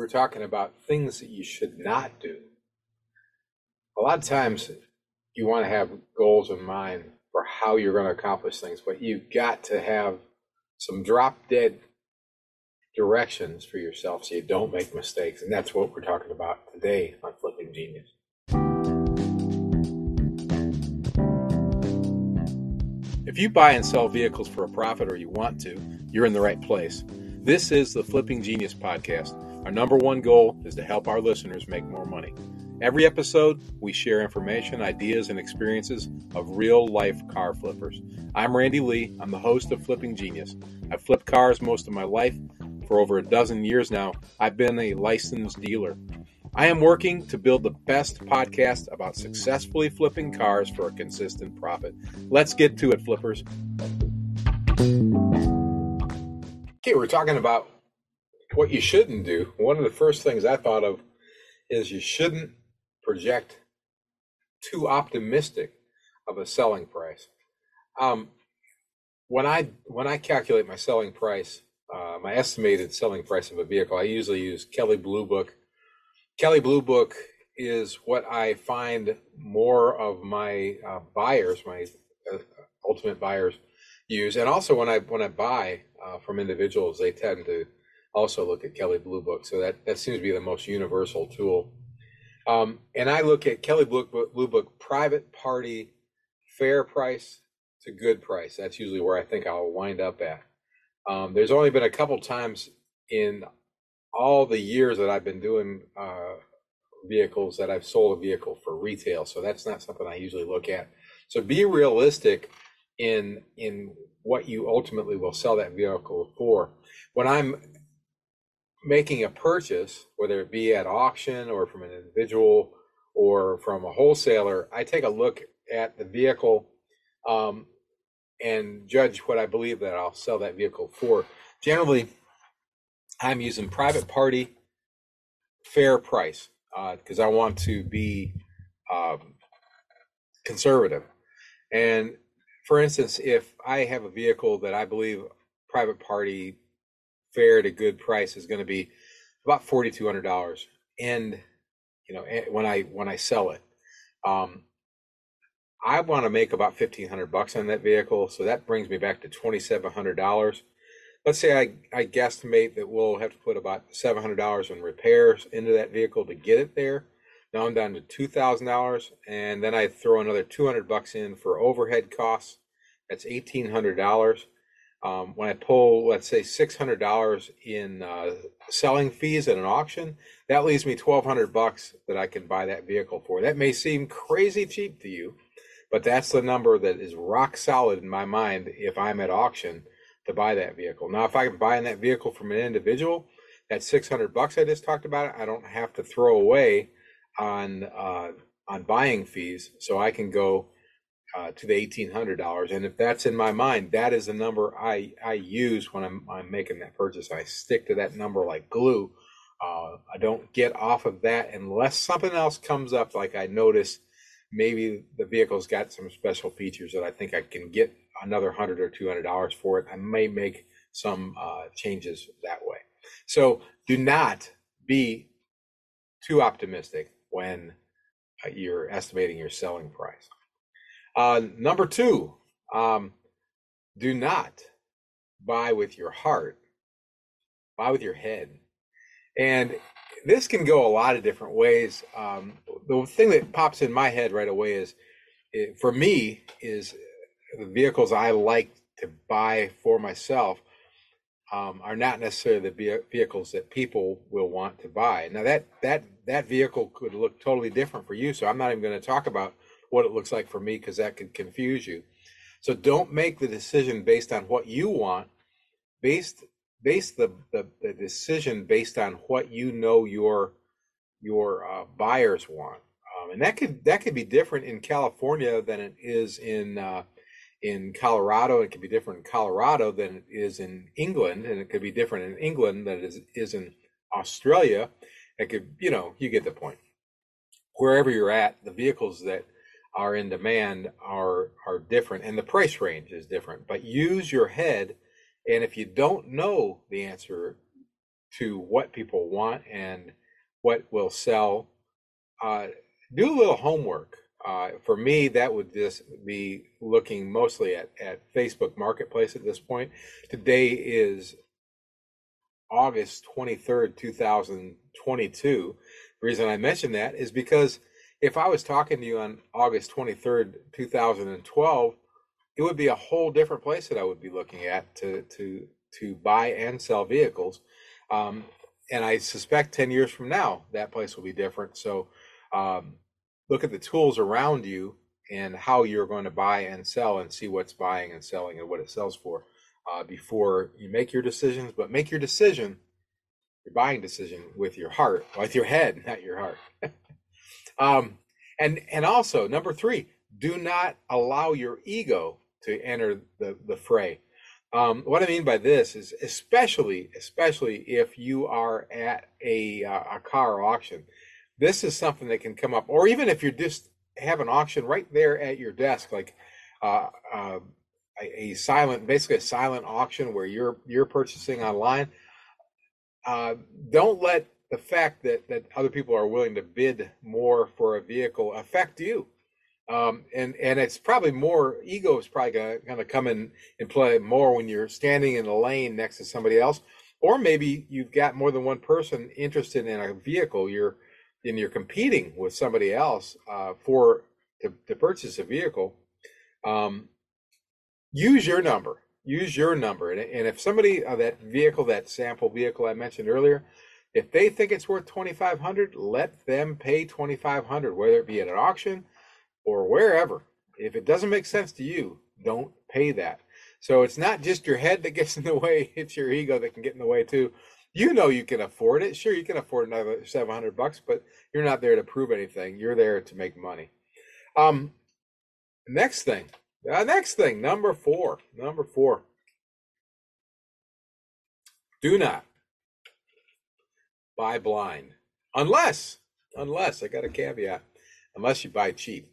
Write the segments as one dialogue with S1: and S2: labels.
S1: we're talking about things that you should not do. A lot of times you want to have goals in mind for how you're going to accomplish things, but you've got to have some drop dead directions for yourself so you don't make mistakes. And that's what we're talking about today on Flipping Genius. If you buy and sell vehicles for a profit or you want to, you're in the right place. This is the Flipping Genius podcast. Our number one goal is to help our listeners make more money. Every episode, we share information, ideas, and experiences of real life car flippers. I'm Randy Lee. I'm the host of Flipping Genius. I've flipped cars most of my life. For over a dozen years now, I've been a licensed dealer. I am working to build the best podcast about successfully flipping cars for a consistent profit. Let's get to it, flippers. Okay, we're talking about what you shouldn't do. One of the first things I thought of is you shouldn't project too optimistic of a selling price. Um, when I when I calculate my selling price, uh, my estimated selling price of a vehicle, I usually use Kelley Blue Book Kelley Blue Book is what I find more of my uh, buyers, my uh, ultimate buyers, use, and also when I when I buy uh, from individuals, they tend to also look at Kelley Blue Book. So that that seems to be the most universal tool. Um, and I look at Kelley Blue Book, Blue Book private party fair price to good price. That's usually where I think I'll wind up at. Um, there's only been a couple times in all the years that I've been doing uh, vehicles that I've sold a vehicle for retail. So that's not something I usually look at. So be realistic in in what you ultimately will sell that vehicle for. When I'm making a purchase, whether it be at auction or from an individual or from a wholesaler, I take a look at the vehicle um, and judge what I believe that I'll sell that vehicle for. Generally, I'm using private party fair price because uh, I want to be um, conservative. And for instance, if I have a vehicle that I believe private party fair to good price is going to be about forty two hundred dollars, and you know when I when I sell it, um, I want to make about fifteen hundred bucks on that vehicle, so that brings me back to twenty seven hundred dollars let's say I, I guesstimate that we'll have to put about $700 in repairs into that vehicle to get it there. Now I'm down to $2,000 and then I throw another 200 bucks in for overhead costs. That's $1,800. Um, when I pull, let's say $600 in uh, selling fees at an auction, that leaves me 1200 bucks that I can buy that vehicle for. That may seem crazy cheap to you, but that's the number that is rock solid in my mind if I'm at auction to buy that vehicle. Now, if I'm buying that vehicle from an individual, that 600 bucks I just talked about, I don't have to throw away on uh, on buying fees, so I can go uh, to the $1,800. And if that's in my mind, that is the number I I use when I'm I'm making that purchase. I stick to that number like glue. Uh, I don't get off of that unless something else comes up, like I notice maybe the vehicle's got some special features that I think I can get another hundred or two hundred dollars for it. I may make some uh, changes that way. So do not be too optimistic when uh, you're estimating your selling price. Uh, number two, um, do not buy with your heart, buy with your head. And this can go a lot of different ways. Um, the thing that pops in my head right away is, it, for me, is the vehicles I like to buy for myself um, are not necessarily the vehicles that people will want to buy. Now that that that vehicle could look totally different for you, so I'm not even going to talk about what it looks like for me because that could confuse you. So don't make the decision based on what you want. Based base the, the, the decision based on what you know your your uh, buyers want, um, and that could that could be different in California than it is in uh, in Colorado. It could be different in Colorado than it is in England, and it could be different in England than it is, is in Australia. It could, you know, you get the point. Wherever you're at, the vehicles that are in demand are are different, and the price range is different. But use your head, and if you don't know the answer to what people want and what will sell, uh, do a little homework. Uh, for me, that would just be looking mostly at, at Facebook Marketplace at this point. Today is August 23rd, 2022. The reason I mention that is because if I was talking to you on August 23rd, 2012, it would be a whole different place that I would be looking at to to to buy and sell vehicles. Um, and I suspect 10 years from now, that place will be different. So um, look at the tools around you and how you're going to buy and sell and see what's buying and selling and what it sells for uh, before you make your decisions. But make your decision, your buying decision, with your heart, with your head, not your heart. um, and and also number three, do not allow your ego to enter the the fray. Um, what I mean by this is, especially especially if you are at a uh, a car auction, this is something that can come up, or even if you just have an auction right there at your desk, like uh, uh, a, silent, basically a silent auction where you're you're purchasing online. Uh, don't let the fact that that other people are willing to bid more for a vehicle affect you. Um, and and it's probably more ego is probably gonna, gonna come in and play more when you're standing in a lane next to somebody else, or maybe you've got more than one person interested in a vehicle. You're and you're competing with somebody else uh, for to, to purchase a vehicle. Um, use your number. Use your number, and, and if somebody uh, that vehicle, that sample vehicle I mentioned earlier, if they think it's worth twenty five hundred, let them pay twenty five hundred, whether it be at an auction or wherever. If it doesn't make sense to you, don't pay that. So it's not just your head that gets in the way, it's your ego that can get in the way too. You know you can afford it. Sure, you can afford another 700 bucks, but you're not there to prove anything. You're there to make money. Um, next thing, uh, next thing, number four, number four. Do not buy blind unless, unless I got a caveat, unless you buy cheap.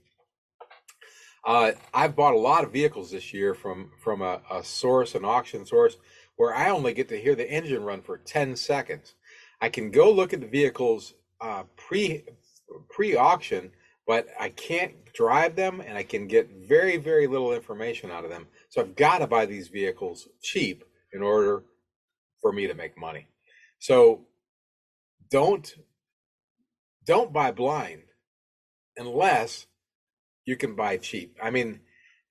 S1: Uh, I've bought a lot of vehicles this year from from a, a, source, an auction source, where I only get to hear the engine run for 10 seconds. I can go look at the vehicles uh, pre pre auction, but I can't drive them, and I can get very very little information out of them. So I've got to buy these vehicles cheap in order for me to make money. So don't don't buy blind unless you can buy cheap. I mean,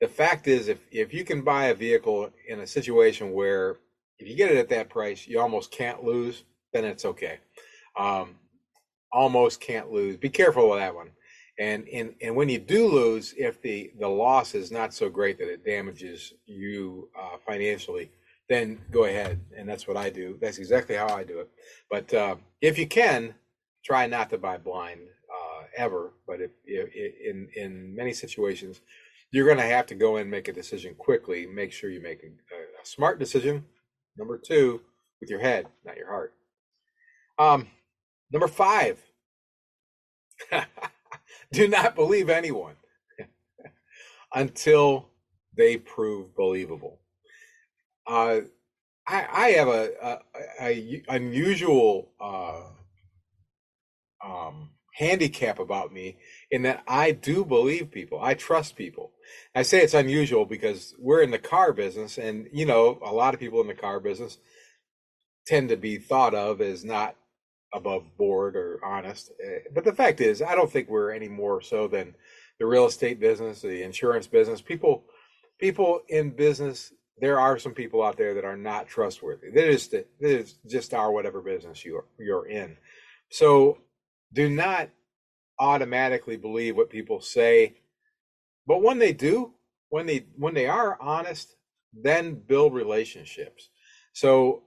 S1: the fact is, if if you can buy a vehicle in a situation where if you get it at that price, you almost can't lose, then it's okay. Um, almost can't lose. Be careful with that one. And and and when you do lose, if the the loss is not so great that it damages you uh, financially, then go ahead. And that's what I do. That's exactly how I do it. But uh, if you can, try not to buy blind ever, but if, if in in many situations, you're going to have to go in and make a decision quickly. Make sure you make a, a smart decision. Number two, with your head, not your heart. Um, number five, do not believe anyone until they prove believable. Uh, I, I have a, a, a unusual uh, um, handicap about me in that I do believe people. I trust people. I say it's unusual because we're in the car business, and you know, a lot of people in the car business tend to be thought of as not above board or honest. Eh, but the fact is, I don't think we're any more so than the real estate business, the insurance business. People, people in business. There are some people out there that are not trustworthy. That is, that is just our whatever business you're you're in. So do not automatically believe what people say but when they do when they when they are honest then build relationships so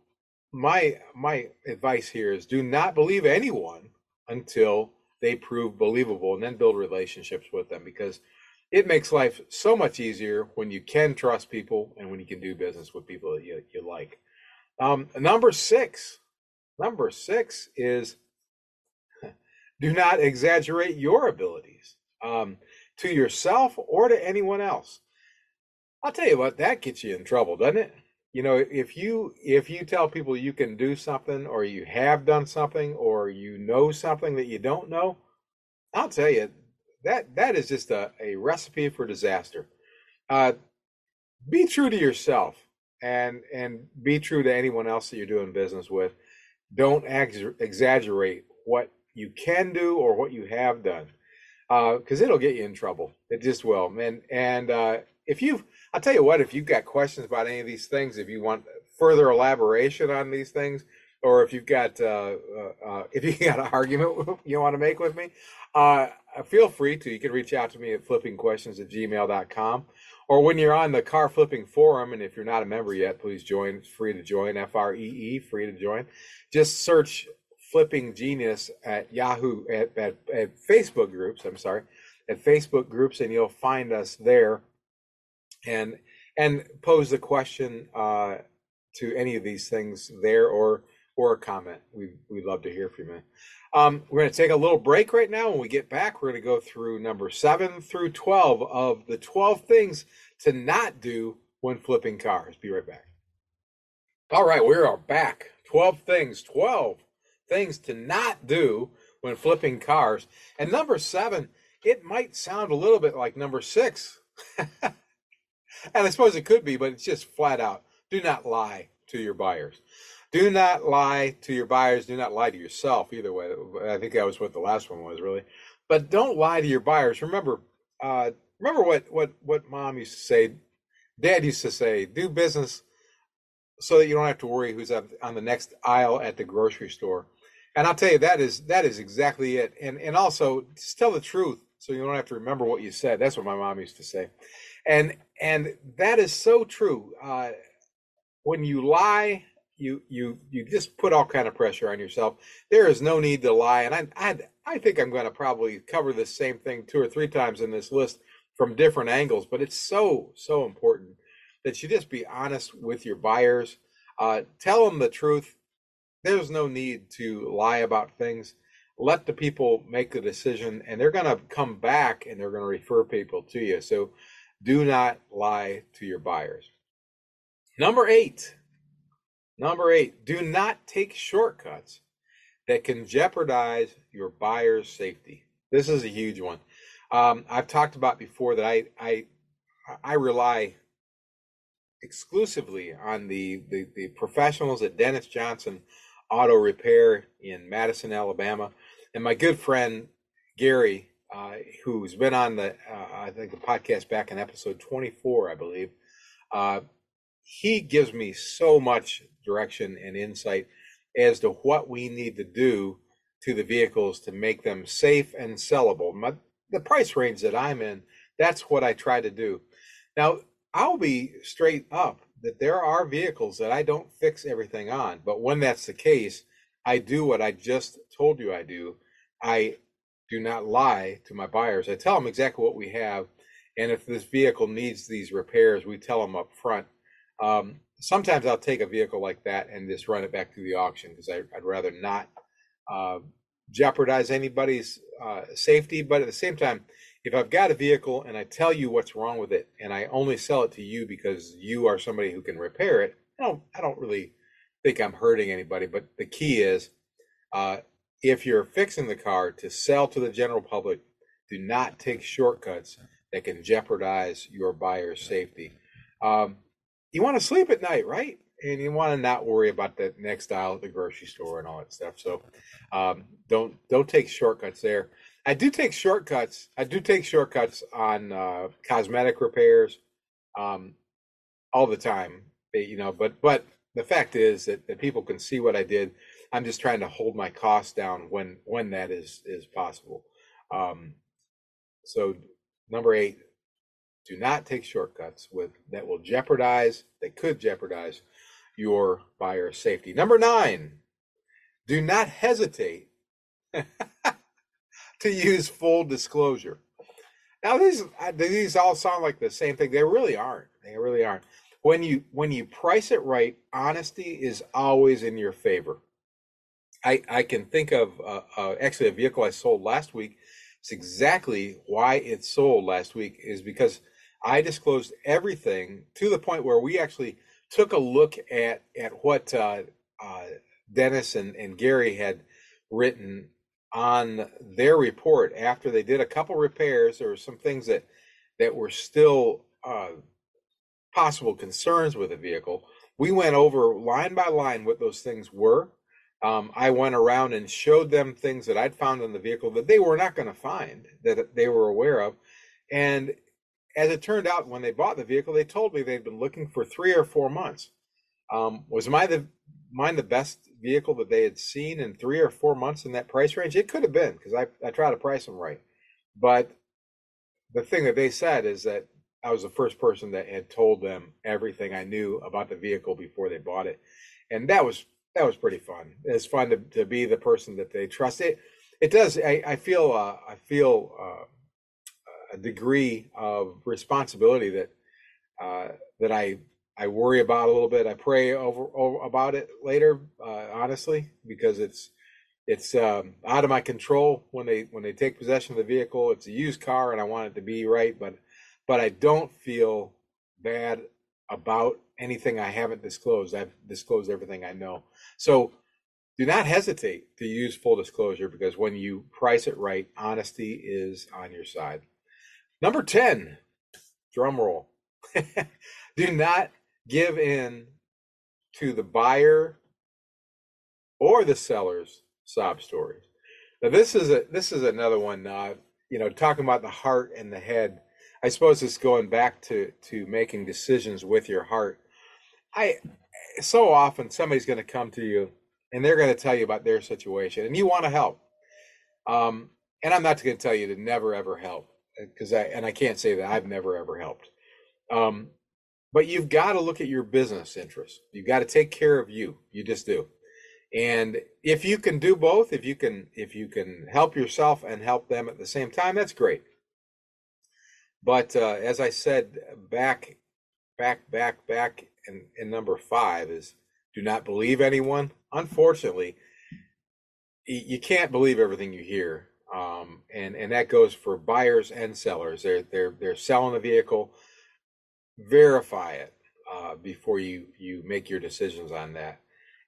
S1: my my advice here is do not believe anyone until they prove believable and then build relationships with them because it makes life so much easier when you can trust people and when you can do business with people that you, you like um, number six number six is do not exaggerate your abilities um, to yourself or to anyone else. I'll tell you what, that gets you in trouble, doesn't it? you know, if you if you tell people you can do something or you have done something or you know something that you don't know, I'll tell you that that is just a, a recipe for disaster. Uh, be true to yourself and and be true to anyone else that you're doing business with. Don't ex- exaggerate what you can do or what you have done because uh, it'll get you in trouble. It just will. And and uh, if you, I'll tell you what, if you've got questions about any of these things, if you want further elaboration on these things, or if you've got uh, uh, uh if you got an argument you want to make with me, uh, feel free to. You can reach out to me at flippingquestions at gmail.com. Or when you're on the car flipping forum, and if you're not a member yet, please join. It's free to join. F R E E, free to join. Just search flipping genius at Yahoo at, at, at Facebook groups. I'm sorry, at Facebook groups, and you'll find us there. And and pose the question uh, to any of these things there, or or a comment. We we'd love to hear from you. Um, we're going to take a little break right now. When we get back, we're going to go through number seven through twelve of the twelve things to not do when flipping cars. Be right back. All right, we are back. 12 things, 12 things to not do when flipping cars. And number seven, it might sound a little bit like number six. and I suppose it could be, but it's just flat out do not lie to your buyers. Do not lie to your buyers. Do not lie to yourself either way. I think that was what the last one was really. But don't lie to your buyers. Remember, uh, remember what what what mom used to say, dad used to say, do business so that you don't have to worry who's up on the next aisle at the grocery store. And I'll tell you that is that is exactly it. And and also just tell the truth so you don't have to remember what you said. That's what my mom used to say. And and that is so true. Uh, when you lie, you you you just put all kind of pressure on yourself. There is no need to lie. And I I I think I'm going to probably cover the same thing two or three times in this list from different angles. But it's so so important that you just be honest with your buyers. Uh, tell them the truth there's no need to lie about things. Let the people make the decision, and they're going to come back and they're going to refer people to you. So do not lie to your buyers. Number eight, number eight, do not take shortcuts that can jeopardize your buyer's safety. This is a huge one. Um, I've talked about before that I I I rely exclusively on the, the the professionals at Dennis Johnson auto repair in Madison, Alabama. And my good friend Gary, uh, who's been on the uh, I think the podcast back in episode 24, I believe, uh, he gives me so much direction and insight as to what we need to do to the vehicles to make them safe and sellable. My, the price range that I'm in, that's what I try to do. Now, I'll be straight up that there are vehicles that I don't fix everything on, but when that's the case, I do what I just told you I do. I do not lie to my buyers. I tell them exactly what we have, and if this vehicle needs these repairs, we tell them up front. Um, sometimes I'll take a vehicle like that and just run it back through the auction because I'd rather not uh, jeopardize anybody's uh, safety, but at the same time, if I've got a vehicle and I tell you what's wrong with it and I only sell it to you because you are somebody who can repair it, I don't I don't really think I'm hurting anybody. But the key is uh, if you're fixing the car to sell to the general public, do not take shortcuts that can jeopardize your buyer's safety. Um, you want to sleep at night, right? And you want to not worry about the next aisle at the grocery store and all that stuff. So um, don't don't take shortcuts there. I do take shortcuts. I do take shortcuts on uh, cosmetic repairs um, all the time. You know, but but the fact is that, that people can see what I did. I'm just trying to hold my costs down when when that is is possible. Um, so number eight, do not take shortcuts with that will jeopardize that could jeopardize your buyer safety. Number nine, do not hesitate to use full disclosure. Now these these all sound like the same thing. They really aren't. They really aren't. When you when you price it right, honesty is always in your favor. I I can think of uh, uh, actually a vehicle I sold last week. It's exactly why it sold last week is because I disclosed everything to the point where we actually took a look at at what uh, uh, Dennis and, and Gary had written on their report after they did a couple repairs. There were some things that that were still uh, possible concerns with the vehicle. We went over line by line what those things were. Um, I went around and showed them things that I'd found in the vehicle that they were not going to find that they were aware of. And as it turned out, when they bought the vehicle, they told me they'd been looking for three or four months. Um, was my the mine the best vehicle that they had seen in three or four months in that price range? It could have been because I I try to price them right, but the thing that they said is that I was the first person that had told them everything I knew about the vehicle before they bought it, and that was that was pretty fun. It's fun to, to be the person that they trust. It it does. I, I feel uh, I feel uh, a degree of responsibility that uh, that I I worry about a little bit. I pray over, over about it later, uh, honestly, because it's it's um, out of my control when they when they take possession of the vehicle. It's a used car, and I want it to be right, but but I don't feel bad about anything I haven't disclosed. I've disclosed everything I know. So do not hesitate to use full disclosure because when you price it right, honesty is on your side. Number 10, drum roll. do not give in to the buyer or the seller's sob stories. Now this is a this is another one. Uh, you know, talking about the heart and the head. I suppose it's going back to to making decisions with your heart. I so often somebody's going to come to you and they're going to tell you about their situation, and you want to help. Um, and I'm not going to tell you to never ever help because I and I can't say that I've never ever helped. Um, but you've got to look at your business interests. You've got to take care of you. You just do. And if you can do both, if you can if you can help yourself and help them at the same time, that's great. But uh, as I said back, back, back, back in, in number five is do not believe anyone. Unfortunately, you can't believe everything you hear, um, and and that goes for buyers and sellers. They're they're they're selling a vehicle. Verify it uh, before you you make your decisions on that.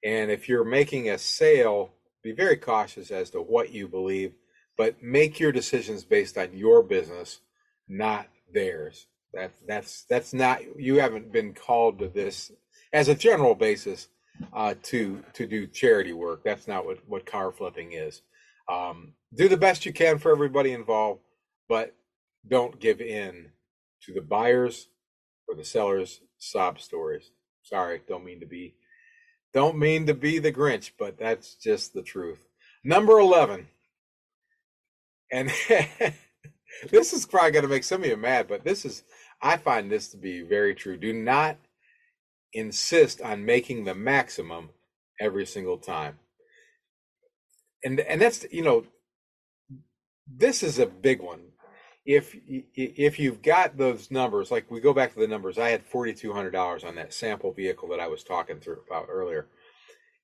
S1: And if you're making a sale, be very cautious as to what you believe, but make your decisions based on your business, not theirs. That that's that's not you haven't been called to this as a general basis uh, to to do charity work. That's not what what car flipping is. Um, do the best you can for everybody involved, but don't give in to the buyers or the sellers' sob stories. Sorry, don't mean to be don't mean to be the Grinch, but that's just the truth. Number 11. And this is probably going to make some of you mad, but this is, I find this to be very true. Do not insist on making the maximum every single time. And, and that's, you know, this is a big one. If if you've got those numbers, like we go back to the numbers, I had forty two hundred dollars on that sample vehicle that I was talking through about earlier.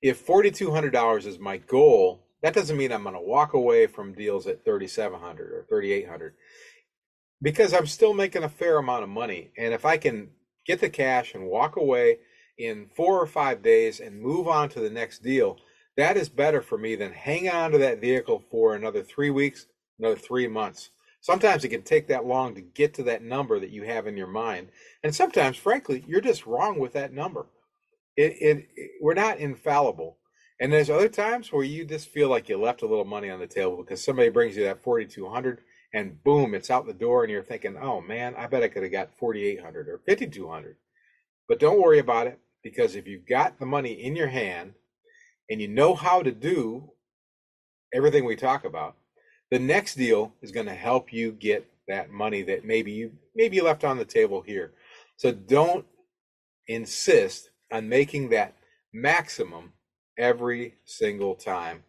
S1: If forty two hundred dollars is my goal, that doesn't mean I'm going to walk away from deals at thirty seven hundred or thirty eight hundred, because I'm still making a fair amount of money. And if I can get the cash and walk away in four or five days and move on to the next deal, that is better for me than hanging on to that vehicle for another three weeks, another three months. Sometimes it can take that long to get to that number that you have in your mind. And sometimes, frankly, you're just wrong with that number. It, it, it, we're not infallible. And there's other times where you just feel like you left a little money on the table because somebody brings you that 4200 and boom, it's out the door and you're thinking, "Oh man, I bet I could have got 4800 or 5200." But don't worry about it because if you've got the money in your hand and you know how to do everything we talk about, the next deal is going to help you get that money that maybe you maybe you left on the table here. So don't insist on making that maximum every single time.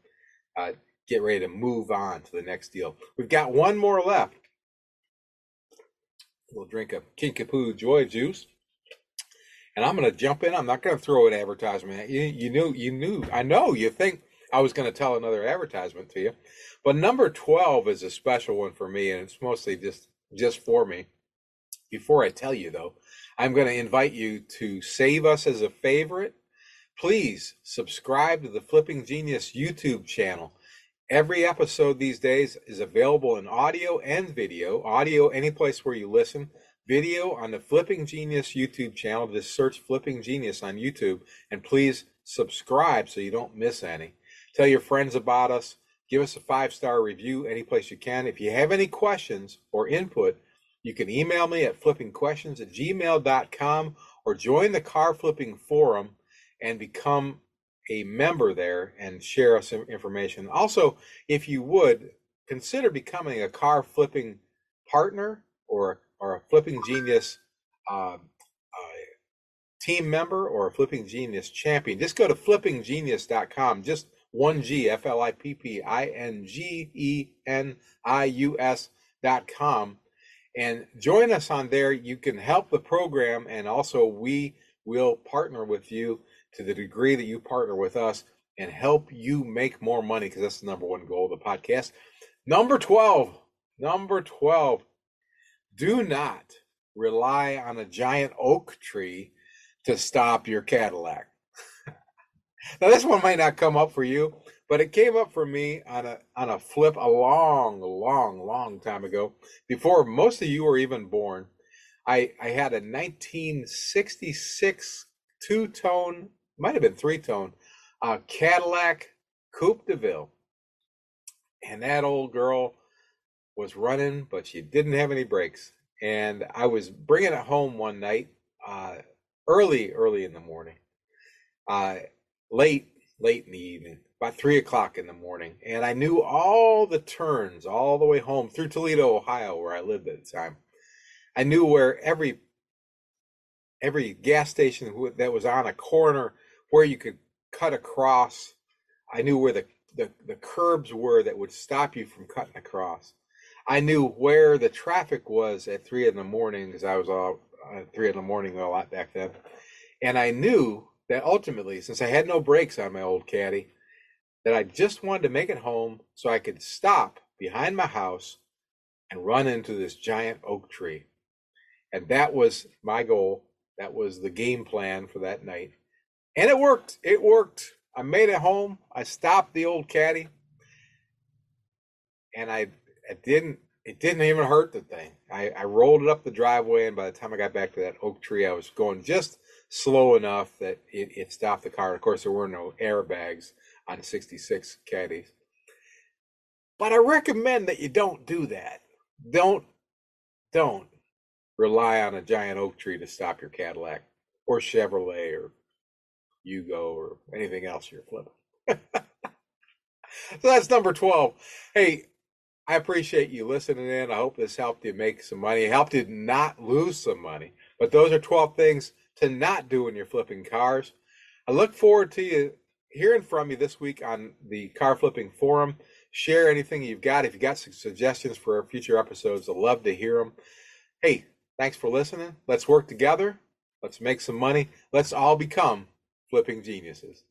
S1: Uh, get ready to move on to the next deal. We've got one more left. We'll drink a Kickapoo Joy Juice. And I'm going to jump in. I'm not going to throw an advertisement at you. You knew, you knew, I know you think I was going to tell another advertisement to you. But number 12 is a special one for me, and it's mostly just just for me. Before I tell you though, I'm going to invite you to save us as a favorite. Please subscribe to the Flipping Genius YouTube channel. Every episode these days is available in audio and video. Audio, any place where you listen. Video on the Flipping Genius YouTube channel. Just search Flipping Genius on YouTube and please subscribe so you don't miss any. Tell your friends about us. Give us a five star review any place you can. If you have any questions or input, you can email me at flippingquestions at gmail.com or join the car flipping forum and become a member there and share us some information. Also, if you would consider becoming a car flipping partner or or a flipping genius uh, team member or a flipping genius champion, just go to flippinggenius.com. Just one G F L I P P I N G E N I U S dot com and join us on there. You can help the program, and also we will partner with you to the degree that you partner with us and help you make more money because that's the number one goal of the podcast. Number 12, number 12, do not rely on a giant oak tree to stop your Cadillac. now, this one might not come up for you, but it came up for me on a on a flip a long, long, long time ago, before most of you were even born. I I had a 1966 two tone, might have been three tone, uh, Cadillac Coupe de Ville, and that old girl was running, but she didn't have any brakes. And I was bringing it home one night, uh, early, early in the morning, uh, late, late in the evening about three o'clock in the morning, and I knew all the turns all the way home through Toledo, Ohio, where I lived at the time. I knew where every every gas station that was on a corner where you could cut across. I knew where the, the, the curbs were that would stop you from cutting across. I knew where the traffic was at three in the morning because I was all uh, three in the morning a lot back then, and I knew that ultimately, since I had no brakes on my old caddy, that I just wanted to make it home so I could stop behind my house and run into this giant oak tree. And that was my goal. That was the game plan for that night. And it worked. It worked. I made it home. I stopped the old caddy. And I it didn't it didn't even hurt the thing. I, I rolled it up the driveway and by the time I got back to that oak tree, I was going just slow enough that it, it stopped the car. Of course there were no airbags on 66 caddies. But I recommend that you don't do that. Don't don't rely on a giant oak tree to stop your Cadillac or Chevrolet or Yugo or anything else you're flipping. so that's number 12. Hey, I appreciate you listening in. I hope this helped you make some money. Helped you not lose some money. But those are 12 things to not do when you're flipping cars. I look forward to you hearing from you this week on the car flipping forum. Share anything you've got. If you got some suggestions for future episodes, I'd love to hear them. Hey, thanks for listening. Let's work together. Let's make some money. Let's all become flipping geniuses.